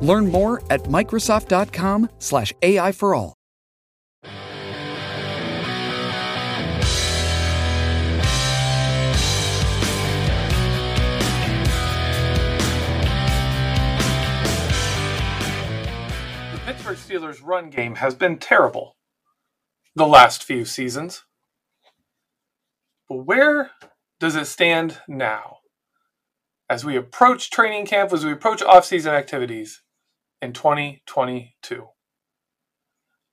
Learn more at Microsoft.com/slash AI for all. The Pittsburgh Steelers' run game has been terrible the last few seasons. But where does it stand now? As we approach training camp, as we approach off-season activities in 2022.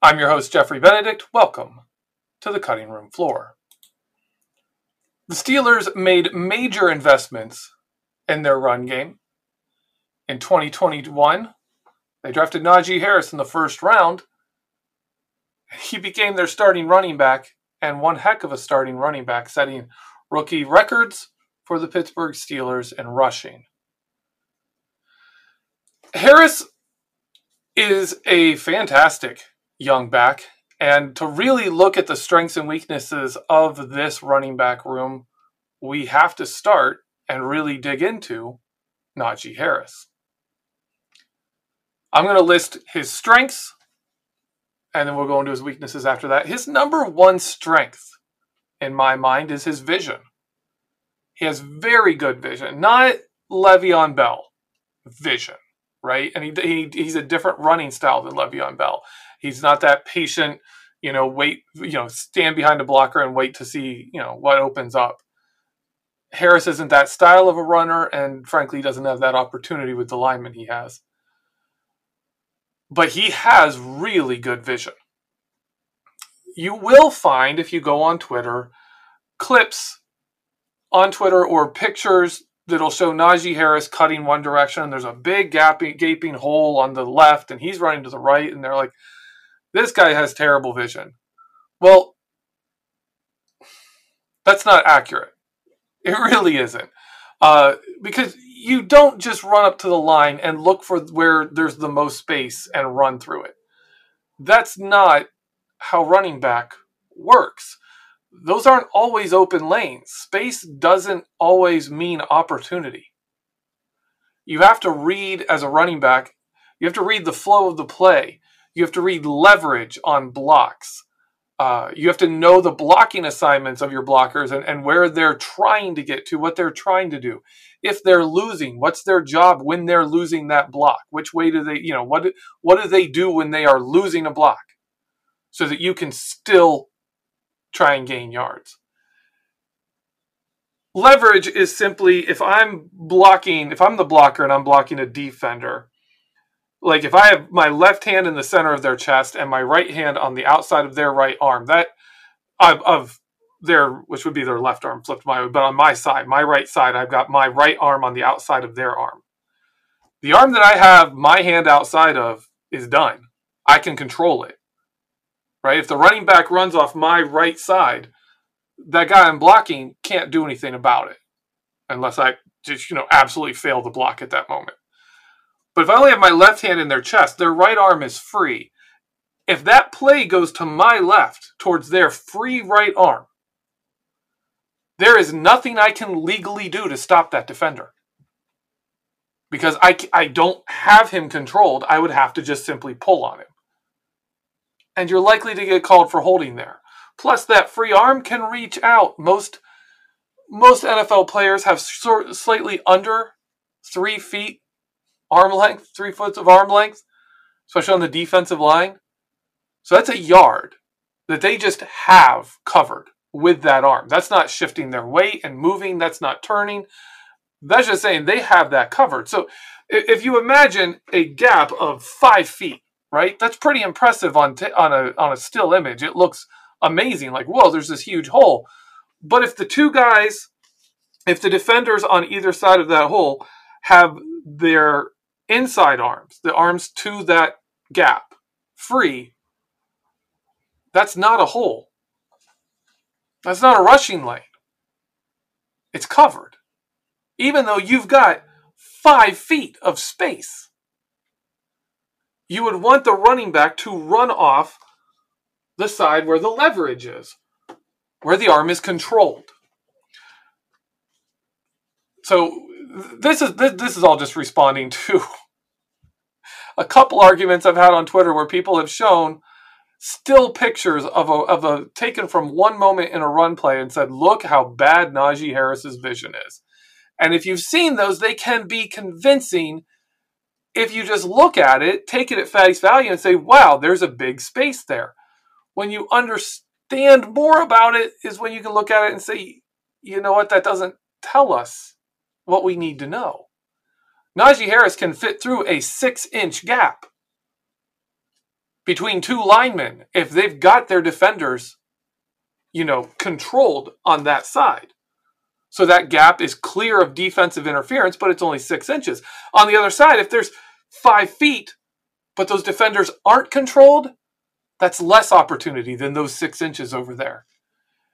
I'm your host, Geoffery Benedict. Welcome to the cutting room floor. The Steelers made major investments in their run game. In 2021, they drafted Najee Harris in the first round. He became their starting running back and one heck of a starting running back, setting rookie records for the Pittsburgh Steelers in rushing. Harris is a fantastic young back, and to really look at the strengths and weaknesses of this running back room, we have to start and really dig into Najee Harris. I'm going to list his strengths and then we'll go into his weaknesses after that. His number one strength, in my mind, is his vision. He has very good vision, not Le'Veon Bell vision, right? And he, he he's a different running style than Le'Veon Bell. He's not that patient, you know, wait, you know, stand behind a blocker and wait to see, you know, what opens up. Harris isn't that style of a runner, and frankly, doesn't have that opportunity with the lineman he has but he has really good vision. You will find, if you go on Twitter, clips on Twitter or pictures that'll show Najee Harris cutting one direction, and there's a big gaping, gaping hole on the left, and he's running to the right, and they're like, this guy has terrible vision. Well, that's not accurate. It really isn't. Uh, because you don't just run up to the line and look for where there's the most space and run through it. That's not how running back works. Those aren't always open lanes. Space doesn't always mean opportunity. You have to read as a running back, you have to read the flow of the play. You have to read leverage on blocks. Uh, you have to know the blocking assignments of your blockers and, and where they're trying to get to, what they're trying to do. If they're losing, what's their job when they're losing that block? Which way do they, you know, what what do they do when they are losing a block, so that you can still try and gain yards. Leverage is simply if I'm blocking, if I'm the blocker and I'm blocking a defender, like if I have my left hand in the center of their chest and my right hand on the outside of their right arm, that of, of their which would be their left arm flipped my way, but on my side, my right side, I've got my right arm on the outside of their arm. The arm that I have my hand outside of is done. I can control it. Right? If the running back runs off my right side, that guy I'm blocking can't do anything about it unless I just, you know, absolutely fail to block at that moment. But if I only have my left hand in their chest, their right arm is free. If that play goes to my left towards their free right arm, there is nothing I can legally do to stop that defender. Because I, I don't have him controlled. I would have to just simply pull on him. And you're likely to get called for holding there. Plus, that free arm can reach out. Most most NFL players have sort slightly under three feet arm length, three foot of arm length, especially on the defensive line. So that's a yard that they just have covered with that arm. That's not shifting their weight and moving. That's not turning. That's just saying they have that covered. So if you imagine a gap of five feet, right? That's pretty impressive on t- on a on a still image. It looks amazing. Like whoa, there's this huge hole. But if the two guys, if the defenders on either side of that hole have their inside arms, the arms to that gap, free, that's not a hole. That's not a rushing lane. It's covered. Even though you've got five feet of space. You would want the running back to run off the side where the leverage is, where the arm is controlled. So this is this is all just responding to a couple arguments I've had on Twitter where people have shown still pictures of a, of a taken from one moment in a run play and said, "Look how bad Najee Harris's vision is." And if you've seen those, they can be convincing if you just look at it, take it at face value, and say, "Wow, there's a big space there." When you understand more about it, is when you can look at it and say, "You know what? That doesn't tell us what we need to know." Najee Harris can fit through a six-inch gap between two linemen if they've got their defenders, you know, controlled on that side. So that gap is clear of defensive interference, but it's only six inches. On the other side, if there's five feet, but those defenders aren't controlled, that's less opportunity than those six inches over there.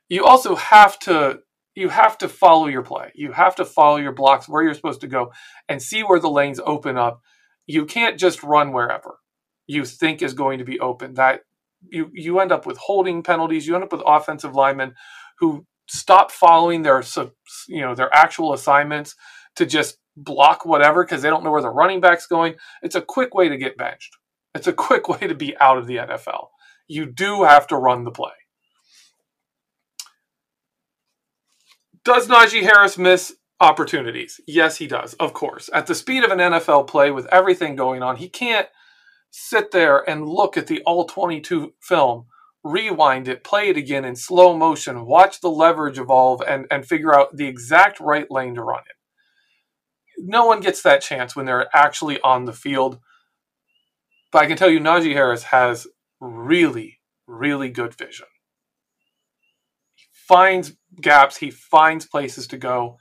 You also have to you have to follow your play. You have to follow your blocks where you're supposed to go and see where the lanes open up. You can't just run wherever you think is going to be open. That you you end up with holding penalties. You end up with offensive linemen who stop following their you know their actual assignments to just block whatever because they don't know where the running back's going. It's a quick way to get benched. It's a quick way to be out of the NFL. You do have to run the play. Does Najee Harris miss opportunities? Yes, he does, of course. At the speed of an NFL play with everything going on, he can't sit there and look at the all 22 film, rewind it, play it again in slow motion, watch the leverage evolve, and, and figure out the exact right lane to run in. No one gets that chance when they're actually on the field. But I can tell you, Najee Harris has really, really good vision. He finds gaps, he finds places to go.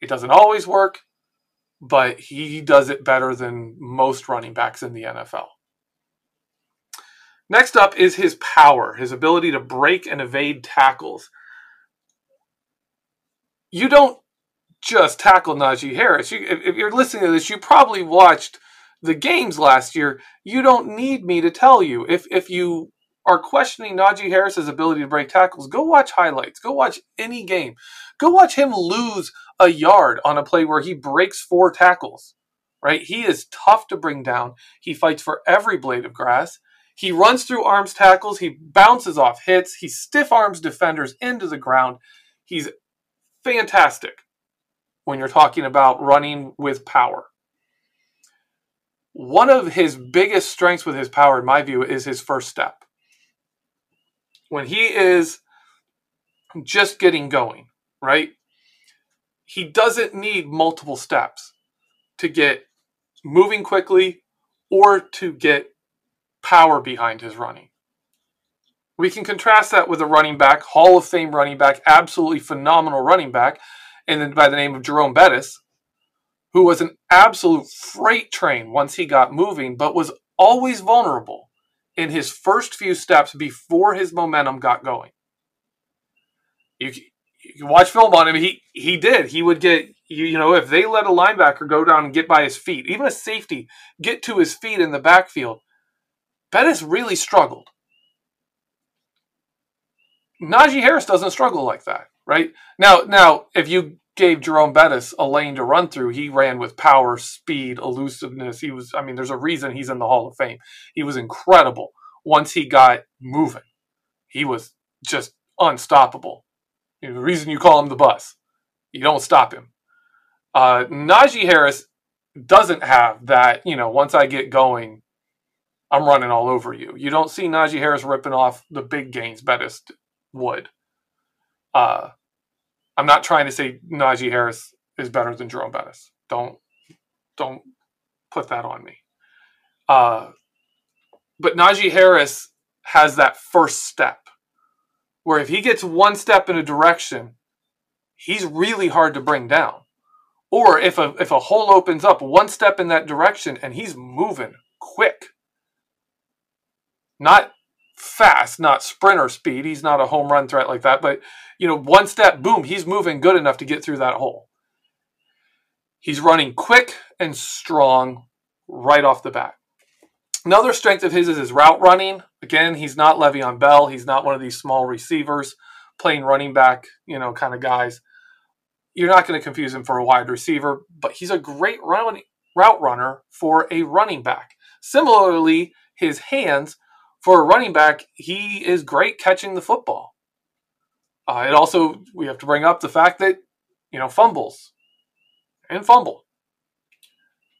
It doesn't always work, but he does it better than most running backs in the NFL. Next up is his power, his ability to break and evade tackles. You don't just tackle Najee Harris. You, if, if you're listening to this, you probably watched the games last year. You don't need me to tell you. If if you are questioning Najee Harris's ability to break tackles, go watch highlights. Go watch any game. Go watch him lose a yard on a play where he breaks four tackles. Right? He is tough to bring down. He fights for every blade of grass. He runs through arms tackles, he bounces off hits, he stiff arms defenders into the ground. He's fantastic when you're talking about running with power. One of his biggest strengths with his power, in my view, is his first step. When he is just getting going, right? He doesn't need multiple steps to get moving quickly, or to get power behind his running. We can contrast that with a running back, Hall of Fame running back, absolutely phenomenal running back, and by the name of Jerome Bettis, who was an absolute freight train once he got moving, but was always vulnerable in his first few steps before his momentum got going. You, you can watch film on him. He he did. He would get you, you know if they let a linebacker go down and get by his feet, even a safety get to his feet in the backfield. Bettis really struggled. Najee Harris doesn't struggle like that, right? Now, now if you gave Jerome Bettis a lane to run through, he ran with power, speed, elusiveness. He was, I mean, there's a reason he's in the Hall of Fame. He was incredible once he got moving. He was just unstoppable. You know, the reason you call him the bus, you don't stop him. Uh, Najee Harris doesn't have that, you know, once I get going, I'm running all over you. You don't see Najee Harris ripping off the big gains Bettis would. Uh, I'm not trying to say Najee Harris is better than Jerome Bettis. Don't don't put that on me. Uh, but Najee Harris has that first step where if he gets one step in a direction, he's really hard to bring down. Or if a if a hole opens up one step in that direction and he's moving quick. Not fast, not sprinter speed. He's not a home run threat like that, but you know, one step, boom, he's moving good enough to get through that hole. He's running quick and strong right off the bat. Another strength of his is his route running. Again, he's not Le'Veon Bell. He's not one of these small receivers playing running back, you know, kind of guys. You're not going to confuse him for a wide receiver, but he's a great run, route runner for a running back. Similarly, his hands for a running back, he is great catching the football. Uh, it also, we have to bring up the fact that, you know, fumbles and fumble.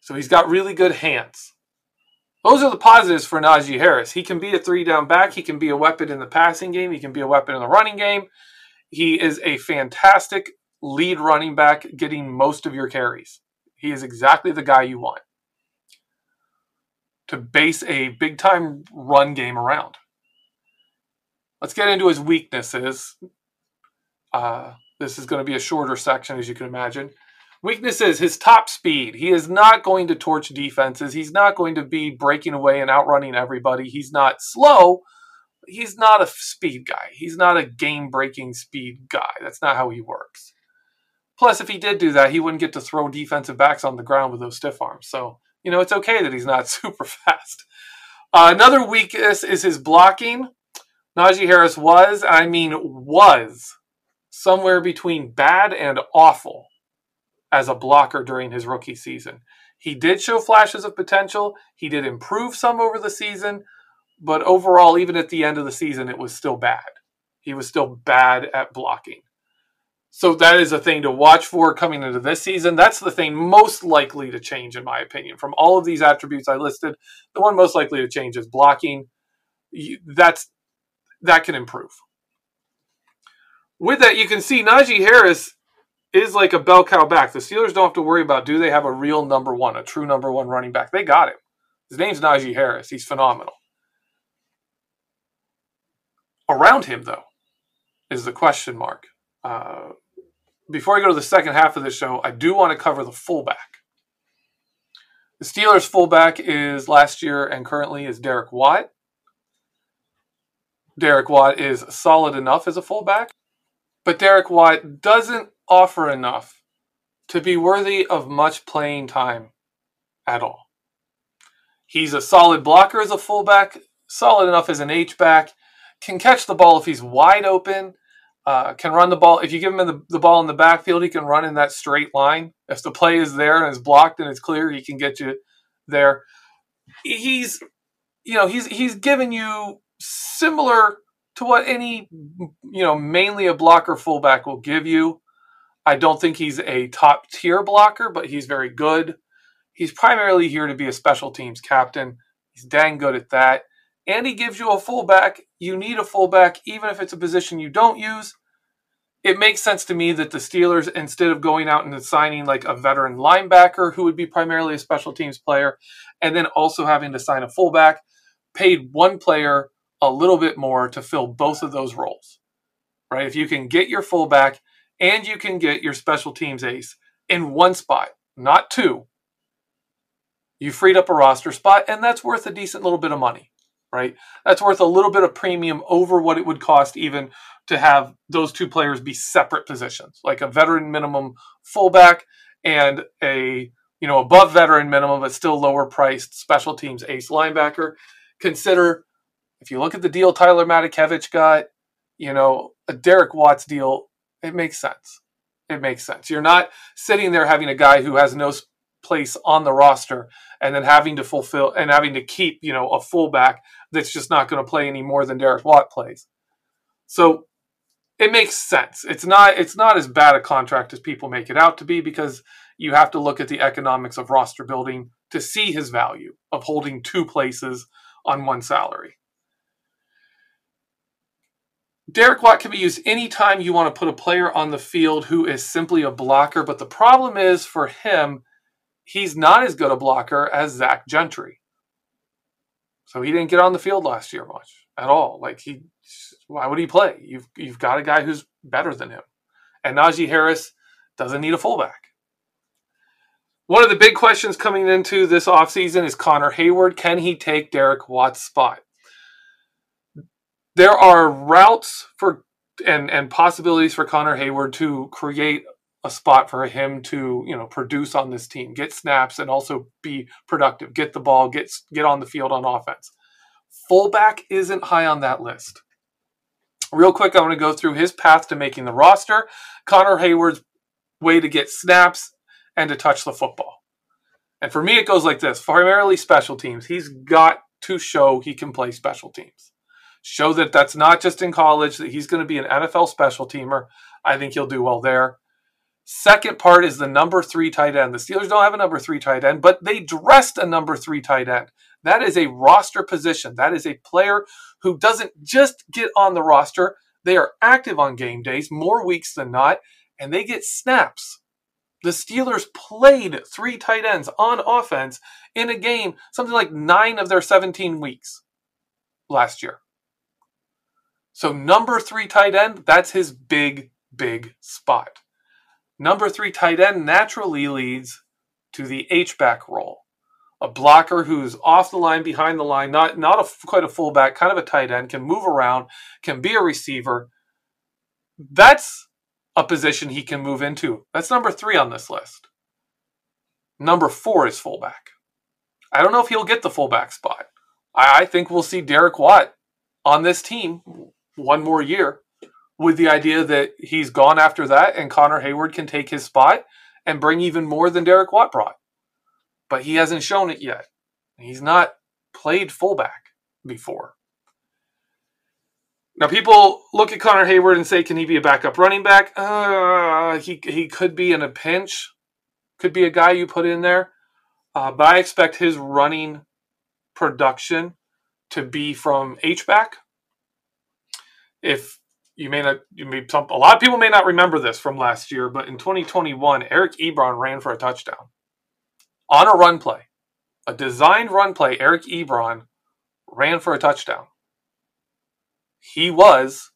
So he's got really good hands. Those are the positives for Najee Harris. He can be a three down back. He can be a weapon in the passing game. He can be a weapon in the running game. He is a fantastic lead running back getting most of your carries. He is exactly the guy you want to base a big time run game around. Let's get into his weaknesses. Uh, this is going to be a shorter section, as you can imagine. Weaknesses his top speed. He is not going to torch defenses. He's not going to be breaking away and outrunning everybody. He's not slow. He's not a speed guy. He's not a game breaking speed guy. That's not how he works. Plus, if he did do that, he wouldn't get to throw defensive backs on the ground with those stiff arms. So you know, it's okay that he's not super fast. Uh, another weakness is his blocking. Najee Harris was, I mean, was somewhere between bad and awful as a blocker during his rookie season. He did show flashes of potential. He did improve some over the season, but overall, even at the end of the season, it was still bad. He was still bad at blocking. So that is a thing to watch for coming into this season. That's the thing most likely to change, in my opinion. From all of these attributes I listed, the one most likely to change is blocking. That's that can improve. With that, you can see Najee Harris is like a bell cow back. The Steelers don't have to worry about do they have a real number one, a true number one running back. They got him. His name's Najee Harris. He's phenomenal. Around him, though, is the question mark. Uh, before I go to the second half of the show, I do want to cover the fullback. The Steelers' fullback is last year and currently is Derek Watt. Derek Watt is solid enough as a fullback, but Derek Watt doesn't offer enough to be worthy of much playing time at all. He's a solid blocker as a fullback, solid enough as an H-back, can catch the ball if he's wide open, uh, can run the ball. If you give him the, the ball in the backfield, he can run in that straight line. If the play is there and is blocked and it's clear, he can get you there. He's, you know, he's he's given you similar to what any, you know, mainly a blocker fullback will give you. I don't think he's a top tier blocker, but he's very good. He's primarily here to be a special teams captain. He's dang good at that. And he gives you a fullback. You need a fullback, even if it's a position you don't use it makes sense to me that the Steelers, instead of going out and signing like a veteran linebacker who would be primarily a special teams player, and then also having to sign a fullback, paid one player a little bit more to fill both of those roles. Right? If you can get your fullback and you can get your special teams ace in one spot, not two, you freed up a roster spot, and that's worth a decent little bit of money, right? That's worth a little bit of premium over what it would cost even to have those two players be separate positions, like a veteran minimum fullback and a you know above veteran minimum but still lower priced special teams ace linebacker. Consider if you look at the deal Tyler Matakevich got, you know a Derek Watt's deal, it makes sense. It makes sense. You're not sitting there having a guy who has no place on the roster and then having to fulfill and having to keep you know a fullback that's just not going to play any more than Derek Watt plays. So it makes sense. It's not it's not as bad a contract as people make it out to be because you have to look at the economics of roster building to see his value of holding two places on one salary. Derek Watt can be used anytime you want to put a player on the field who is simply a blocker, but the problem is for him, he's not as good a blocker as Zach Gentry. So he didn't get on the field last year much at all. Like he why would he play? You've you've got a guy who's better than him. And Najee Harris doesn't need a fullback. One of the big questions coming into this offseason is Connor Heyward. Can he take Derek Watt's spot? There are routes for and, and possibilities for Connor Heyward to create a spot for him to, you know, produce on this team, get snaps and also be productive, get the ball, get get on the field on offense. Fullback isn't high on that list. Real quick, I want to go through his path to making the roster, Connor Heyward's way to get snaps, and to touch the football. And for me, it goes like this primarily special teams. He's got to show he can play special teams. Show that that's not just in college, that he's going to be an NFL special teamer. I think he'll do well there. Second part is the number three tight end. The Steelers don't have a number three tight end, but they dressed a number three tight end. That is a roster position. That is a player who doesn't just get on the roster, they are active on game days more weeks than not, and they get snaps. The Steelers played three tight ends on offense in a game, something like nine of their 17 weeks last year. So, number three tight end, that's his big, big spot. Number three tight end naturally leads to the H-back role a blocker who's off the line, behind the line, not not a, quite a fullback, kind of a tight end, can move around, can be a receiver. That's a position he can move into. That's number three on this list. Number four is fullback. I don't know if he'll get the fullback spot. I, I think we'll see Derek Watt on this team one more year with the idea that he's gone after that and Connor Heyward can take his spot and bring even more than Derek Watt brought but he hasn't shown it yet. He's not played fullback before. Now, people look at Connor Heyward and say, can he be a backup running back? Uh, he, he could be in a pinch, could be a guy you put in there. Uh, but I expect his running production to be from H back. If you may not, you may, some, a lot of people may not remember this from last year, but in 2021, Eric Ebron ran for a touchdown on a run play, a designed run play, Eric Ebron ran for a touchdown. He was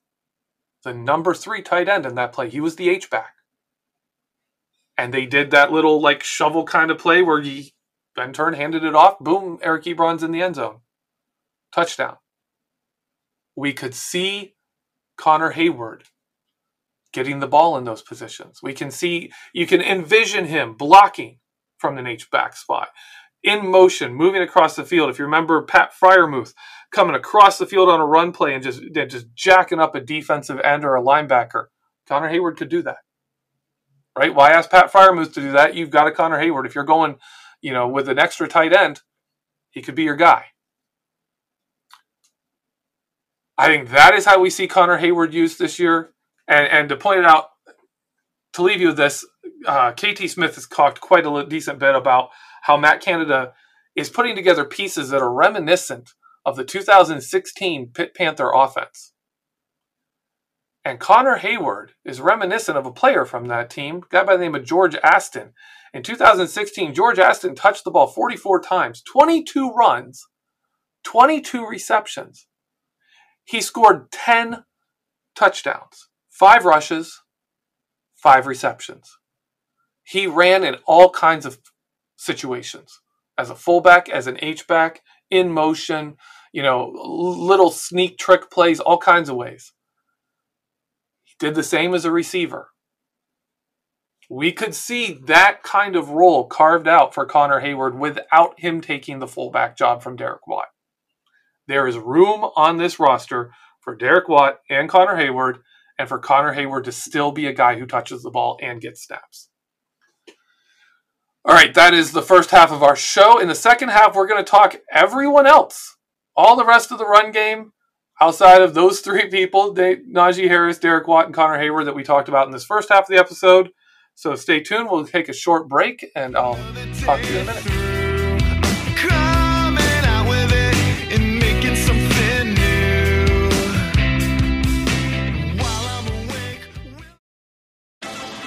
the number three tight end in that play. He was the H back. And they did that little like shovel kind of play where he Ben Turn handed it off. Boom, Eric Ebron's in the end zone. Touchdown. We could see Connor Heyward getting the ball in those positions. We can see, you can envision him blocking from an H back spot. In motion, moving across the field. If you remember Pat Freiermuth coming across the field on a run play and just, and just jacking up a defensive end or a linebacker, Connor Heyward could do that. Right? Why ask Pat Freiermuth to do that? You've got a Connor Heyward. If you're going, you know, with an extra tight end, he could be your guy. I think that is how we see Connor Heyward used this year. And and to point it out, to leave you with this, uh, KT Smith has talked quite a decent bit about how Matt Canada is putting together pieces that are reminiscent of the 2016 Pitt Panther offense. And Connor Heyward is reminiscent of a player from that team, a guy by the name of George Aston. In 2016, George Aston touched the ball 44 times, 22 runs, 22 receptions. He scored 10 touchdowns, five rushes, five receptions. He ran in all kinds of situations as a fullback, as an H-back, in motion, you know, little sneak trick plays, all kinds of ways. He did the same as a receiver. We could see that kind of role carved out for Connor Heyward without him taking the fullback job from Derek Watt. There is room on this roster for Derek Watt and Connor Heyward, and for Connor Heyward to still be a guy who touches the ball and gets snaps. All right, that is the first half of our show. In the second half, we're going to talk everyone else, all the rest of the run game outside of those three people, Najee Harris, Derek Watt, and Connor Heyward that we talked about in this first half of the episode. So stay tuned. We'll take a short break, and I'll talk to you in a minute.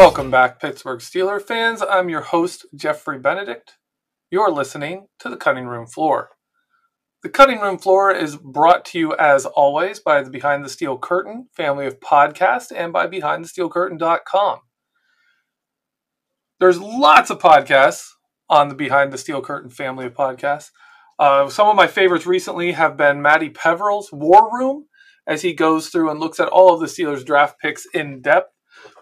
Welcome back, Pittsburgh Steeler fans. I'm your host, Geoffery Benedict. You're listening to the Cutting Room Floor. The Cutting Room Floor is brought to you, as always, by the Behind the Steel Curtain family of podcasts and by BehindTheSteelCurtain.com. There's lots of podcasts on the Behind the Steel Curtain family of podcasts. Uh, some of my favorites recently have been Matty Peveril's War Room, as he goes through and looks at all of the Steelers draft picks in depth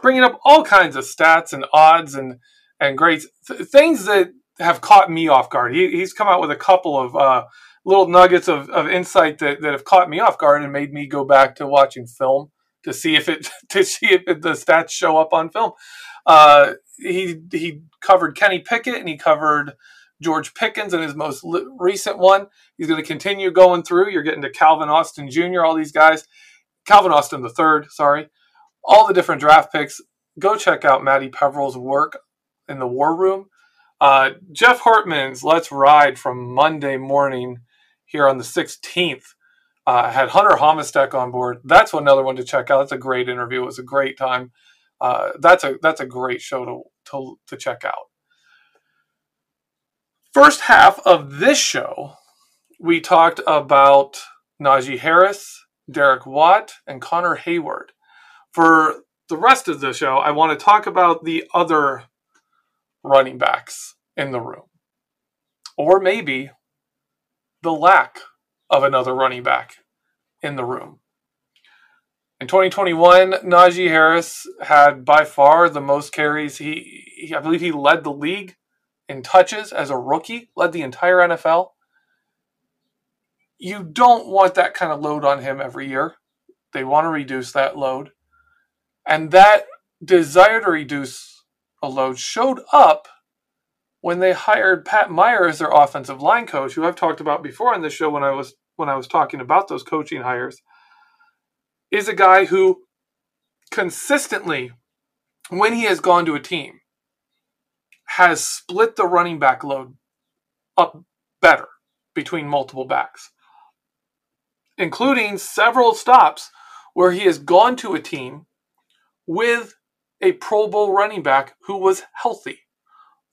bringing up all kinds of stats and odds and and great th- things that have caught me off guard. He, he's come out with a couple of uh, little nuggets of, of insight that, that have caught me off guard and made me go back to watching film to see if it to see if it, the stats show up on film. Uh, he he covered Kenny Pickett and he covered George Pickens in his most recent one. He's going to continue going through. You're getting to Calvin Austin Jr. All these guys, Calvin Austin the third. Sorry, all the different draft picks. Go check out Matty Peveril's work in the War Room. Uh, Jeff Hartman's Let's Ride from Monday morning here on the 16th uh, had Hunter Homistek on board. That's another one to check out. That's a great interview. It was a great time. Uh, that's a that's a great show to, to to check out. First half of this show, we talked about Najee Harris, Derek Watt, and Connor Heyward. For the rest of the show, I want to talk about the other running backs in the room. Or maybe the lack of another running back in the room. In 2021, Najee Harris had by far the most carries. He, he, I believe he led the league in touches as a rookie, led the entire NFL. You don't want that kind of load on him every year. They want to reduce that load. And that desire to reduce a load showed up when they hired Pat Meyer as their offensive line coach, who I've talked about before on this show when I was when I was talking about those coaching hires, is a guy who consistently, when he has gone to a team, has split the running back load up better between multiple backs, including several stops where he has gone to a team with a Pro Bowl running back who was healthy.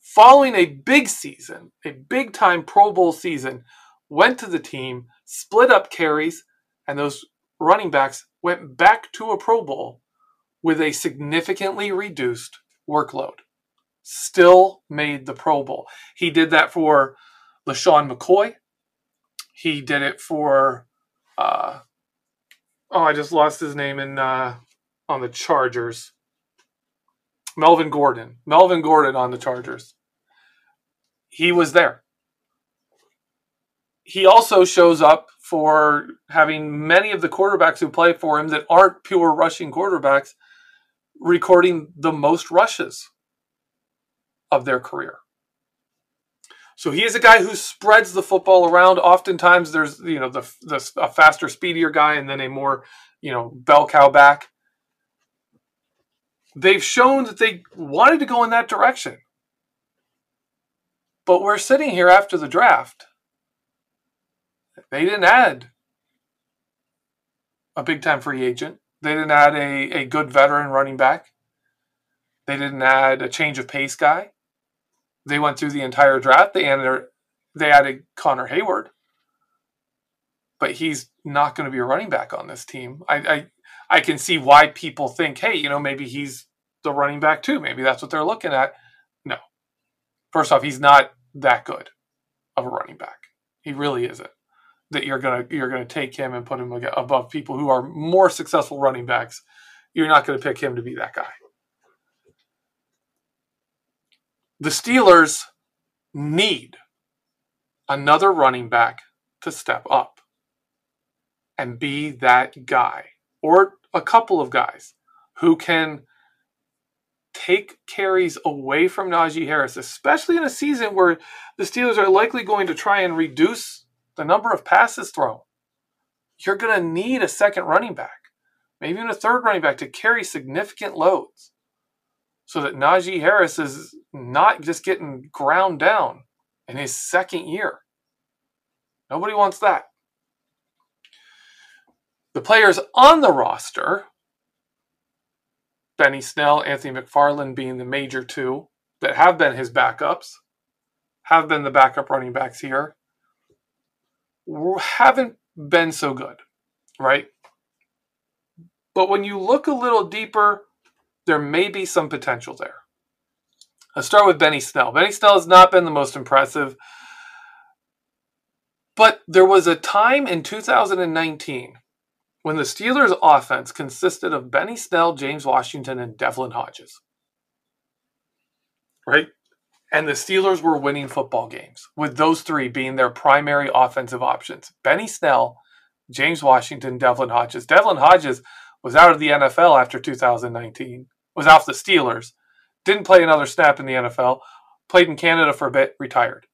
Following a big season, a big time Pro Bowl season, went to the team, split up carries, and those running backs went back to a Pro Bowl with a significantly reduced workload. Still made the Pro Bowl. He did that for LeSean McCoy. He did it for, uh, oh, I just lost his name in uh, on the Chargers. Melvin Gordon. Melvin Gordon on the Chargers. He was there. He also shows up for having many of the quarterbacks who play for him that aren't pure rushing quarterbacks recording the most rushes of their career. So he is a guy who spreads the football around. Oftentimes, there's you know the, the a faster, speedier guy, and then a more you know bell cow back. They've shown that they wanted to go in that direction, but we're sitting here after the draft. They didn't add a big time free agent. They didn't add a, a good veteran running back. They didn't add a change of pace guy. They went through the entire draft. They added, they added Connor Heyward, but he's not going to be a running back on this team. I, I I can see why people think, hey, you know, maybe he's the running back too. Maybe that's what they're looking at. No. First off, he's not that good of a running back. He really isn't. That you're gonna you're gonna take him and put him above people who are more successful running backs. You're not to pick him to be that guy. The Steelers need another running back to step up and be that guy or a couple of guys who can take carries away from Najee Harris, especially in a season where the Steelers are likely going to try and reduce the number of passes thrown. You're going to need a second running back, maybe even a third running back to carry significant loads so that Najee Harris is not just getting ground down in his second year. Nobody wants that. The players on the roster, Benny Snell, Anthony McFarland being the major two that have been his backups, have been the backup running backs here, haven't been so good, right? But when you look a little deeper there may be some potential there. Let's start with Benny Snell. Benny Snell has not been the most impressive, but there was a time in 2019 when the Steelers' offense consisted of Benny Snell, James Washington, and Devlin Hodges. Right? And the Steelers were winning football games, with those three being their primary offensive options Benny Snell, James Washington, Devlin Hodges. Devlin Hodges was out of the NFL after 2019 was off the Steelers, didn't play another snap in the NFL, played in Canada for a bit, retired.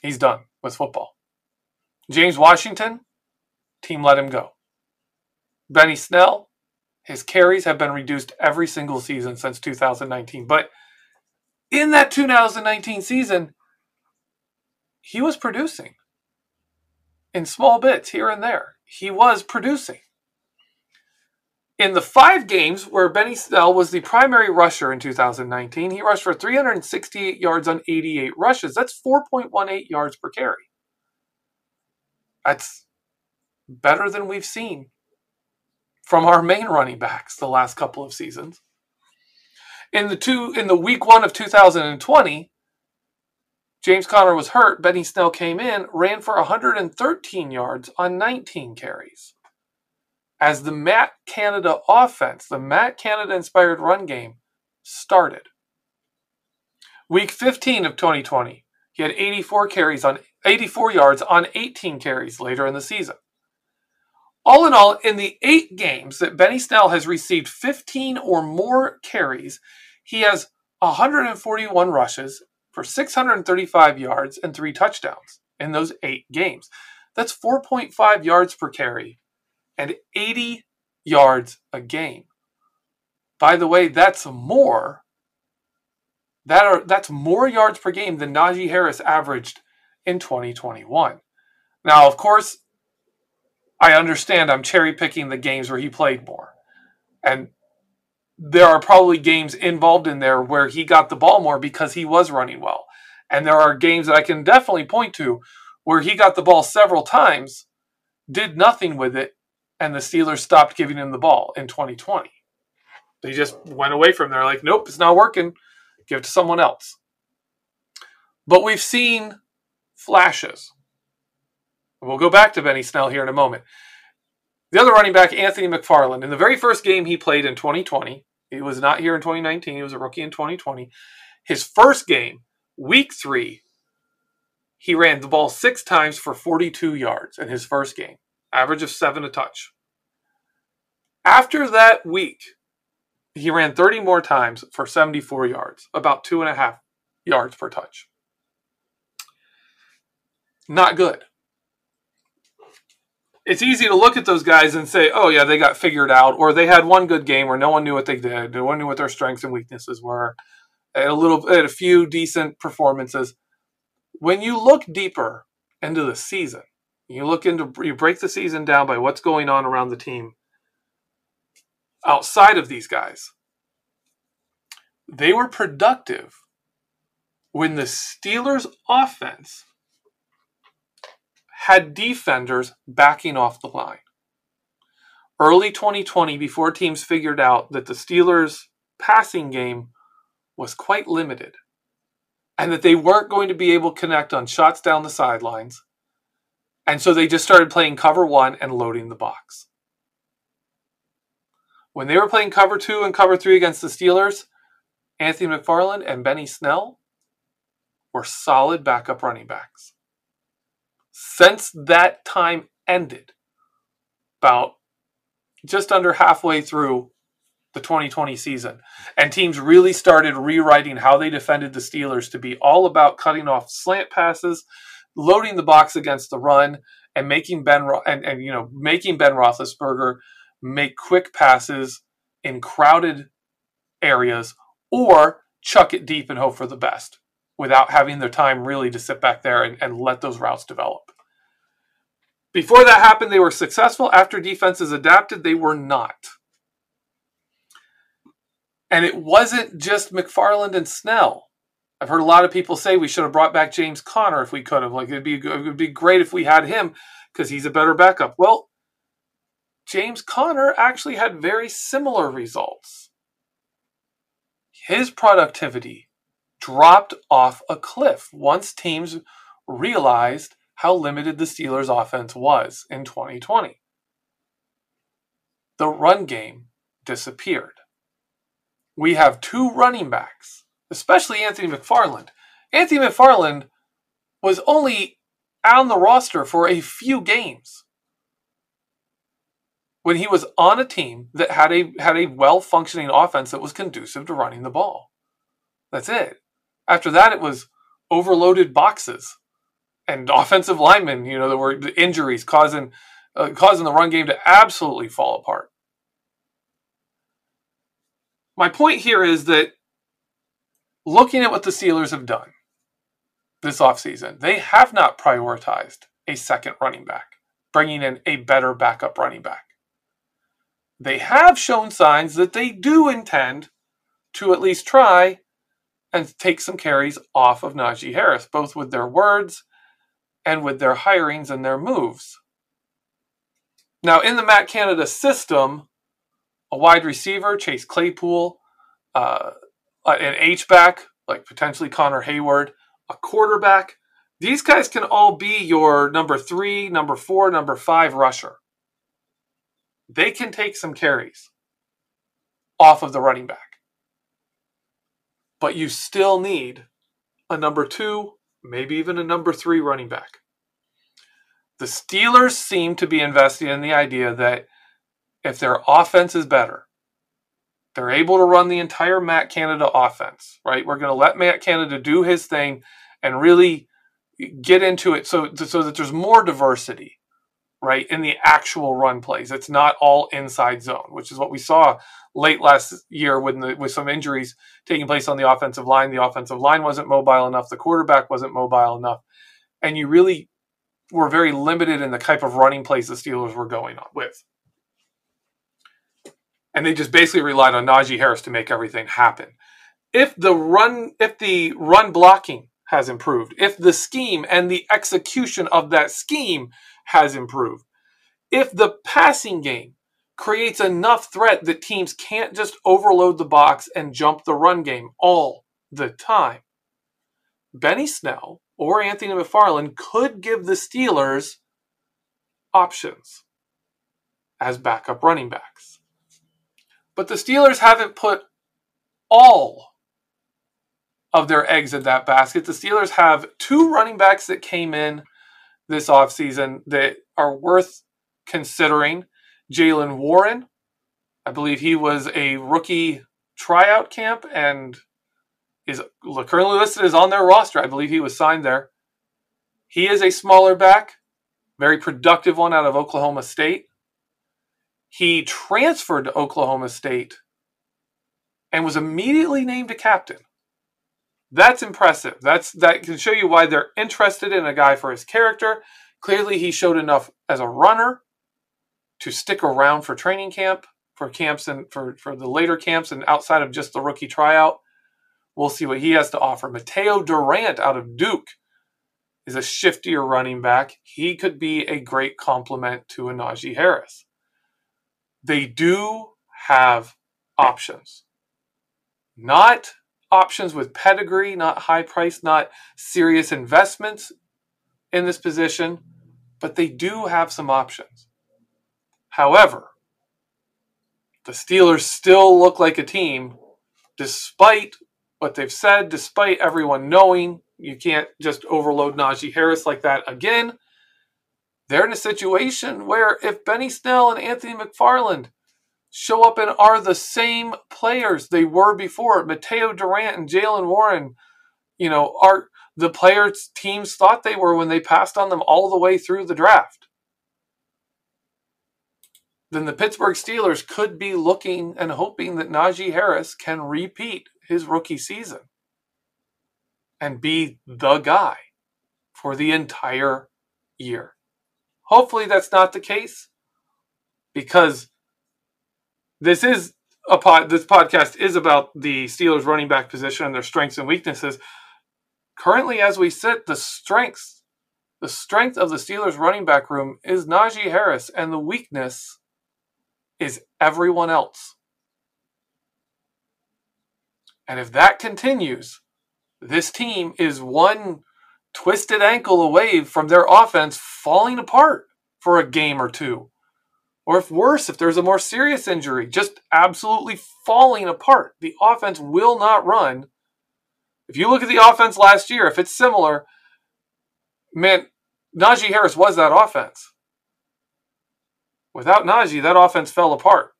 He's done with football. James Washington, team let him go. Benny Snell, his carries have been reduced every single season since 2019. But in that 2019 season, he was producing in small bits here and there. He was producing. In the five games where Benny Snell was the primary rusher in 2019, he rushed for 368 yards on 88 rushes. That's 4.18 yards per carry. That's better than we've seen from our main running backs the last couple of seasons. In the two in the week 1 of 2020, James Conner was hurt, Benny Snell came in, ran for 113 yards on 19 carries as the Matt Canada offense, the Matt Canada inspired run game started. Week 15 of 2020, he had 84 carries on 84 yards on 18 carries later in the season. All in all, in the eight games that Benny Snell has received 15 or more carries, he has 141 rushes for 635 yards and three touchdowns in those eight games. That's 4.5 yards per carry and 80 yards a game. By the way, that's more. That are that's more yards per game than Najee Harris averaged in 2021. Now, of course, I understand I'm cherry picking the games where he played more. And there are probably games involved in there where he got the ball more because he was running well. And there are games that I can definitely point to where he got the ball several times, did nothing with it, and the Steelers stopped giving him the ball in 2020. They just went away from there, like, nope, it's not working. Give it to someone else. But we've seen flashes. We'll go back to Benny Snell here in a moment. The other running back, Anthony McFarland, in the very first game he played in 2020, He was not here in 2019. He was a rookie in 2020. His first game, week three, he ran the ball six times for 42 yards in his first game, average of seven a touch. After that week, he ran 30 more times for 74 yards, about two and a half yards per touch. Not good. It's easy to look at those guys and say, oh, yeah, they got figured out, or they had one good game where no one knew what they did, no one knew what their strengths and weaknesses were, and a little, a few decent performances. When you look deeper into the season, you look into, you break the season down by what's going on around the team outside of these guys. They were productive when the Steelers' offense had defenders backing off the line. Early 2020, before teams figured out that the Steelers' passing game was quite limited and that they weren't going to be able to connect on shots down the sidelines. And so they just started playing cover one and loading the box. When they were playing cover two and cover three against the Steelers, Anthony McFarland and Benny Snell were solid backup running backs. Since that time ended, about just under halfway through the 2020 season, and teams really started rewriting how they defended the Steelers to be all about cutting off slant passes, loading the box against the run, and making Ben and, and you know making Ben Roethlisberger make quick passes in crowded areas or chuck it deep and hope for the best without having the time really to sit back there and, and let those routes develop. Before that happened, they were successful. After defenses adapted, they were not. And it wasn't just McFarland and Snell. I've heard a lot of people say we should have brought back James Conner if we could have. Like it'd be it would be great if we had him because he's a better backup. Well, James Conner actually had very similar results. His productivity dropped off a cliff once teams realized how limited the Steelers' offense was in 2020. The run game disappeared. We have two running backs, especially Anthony McFarland. Anthony McFarland was only on the roster for a few games when he was on a team that had a had a well functioning offense that was conducive to running the ball. That's it. After that, it was overloaded boxes and offensive linemen. You know, there were injuries causing uh, causing the run game to absolutely fall apart. My point here is that looking at what the Steelers have done this offseason, they have not prioritized a second running back, bringing in a better backup running back they have shown signs that they do intend to at least try and take some carries off of Najee Harris, both with their words and with their hirings and their moves. Now, in the Matt Canada system, a wide receiver, Chase Claypool, uh, an H-back, like potentially Connor Heyward, a quarterback, these guys can all be your number three, number four, number five rusher they can take some carries off of the running back. But you still need a number two, maybe even a number three running back. The Steelers seem to be investing in the idea that if their offense is better, they're able to run the entire Matt Canada offense, right? We're going to let Matt Canada do his thing and really get into it so, so that there's more diversity right, in the actual run plays. It's not all inside zone, which is what we saw late last year when the, with some injuries taking place on the offensive line. The offensive line wasn't mobile enough, the quarterback wasn't mobile enough, and you really were very limited in the type of running plays the Steelers were going on with. And they just basically relied on Najee Harris to make everything happen. If the run if the run blocking has improved, if the scheme and the execution of that scheme has improved. If the passing game creates enough threat that teams can't just overload the box and jump the run game all the time, Benny Snell or Anthony McFarland could give the Steelers options as backup running backs. But the Steelers haven't put all of their eggs in that basket. The Steelers have two running backs that came in this offseason that are worth considering. Jaylen Warren, I believe he was a rookie tryout camp and is currently listed as on their roster. I believe he was signed there. He is a smaller back, very productive one out of Oklahoma State. He transferred to Oklahoma State and was immediately named a captain. That's impressive. That's that can show you why they're interested in a guy for his character. Clearly, he showed enough as a runner to stick around for training camp, for camps and for, for the later camps and outside of just the rookie tryout. We'll see what he has to offer. Mateo Durant out of Duke is a shiftier running back. He could be a great complement to a Najee Harris. They do have options. Not options with pedigree, not high price, not serious investments in this position, but they do have some options. However, the Steelers still look like a team, despite what they've said, despite everyone knowing you can't just overload Najee Harris like that again. They're in a situation where if Benny Snell and Anthony McFarland show up and are the same players they were before. Mateo Durant and Jaylen Warren, you know, are the players teams thought they were when they passed on them all the way through the draft. Then the Pittsburgh Steelers could be looking and hoping that Najee Harris can repeat his rookie season and be the guy for the entire year. Hopefully that's not the case because this is a pod. This podcast is about the Steelers' running back position and their strengths and weaknesses. Currently, as we sit, the strengths, the strength of the Steelers' running back room is Najee Harris, and the weakness is everyone else. And if that continues, this team is one twisted ankle away from their offense falling apart for a game or two. Or if worse, if there's a more serious injury, just absolutely falling apart. The offense will not run. If you look at the offense last year, if it's similar, man, Najee Harris was that offense. Without Najee, that offense fell apart.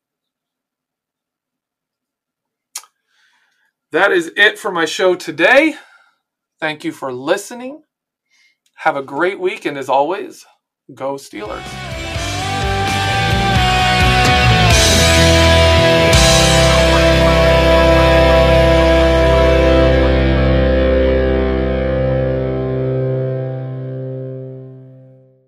That is it for my show today. Thank you for listening. Have a great week, and as always, go Steelers.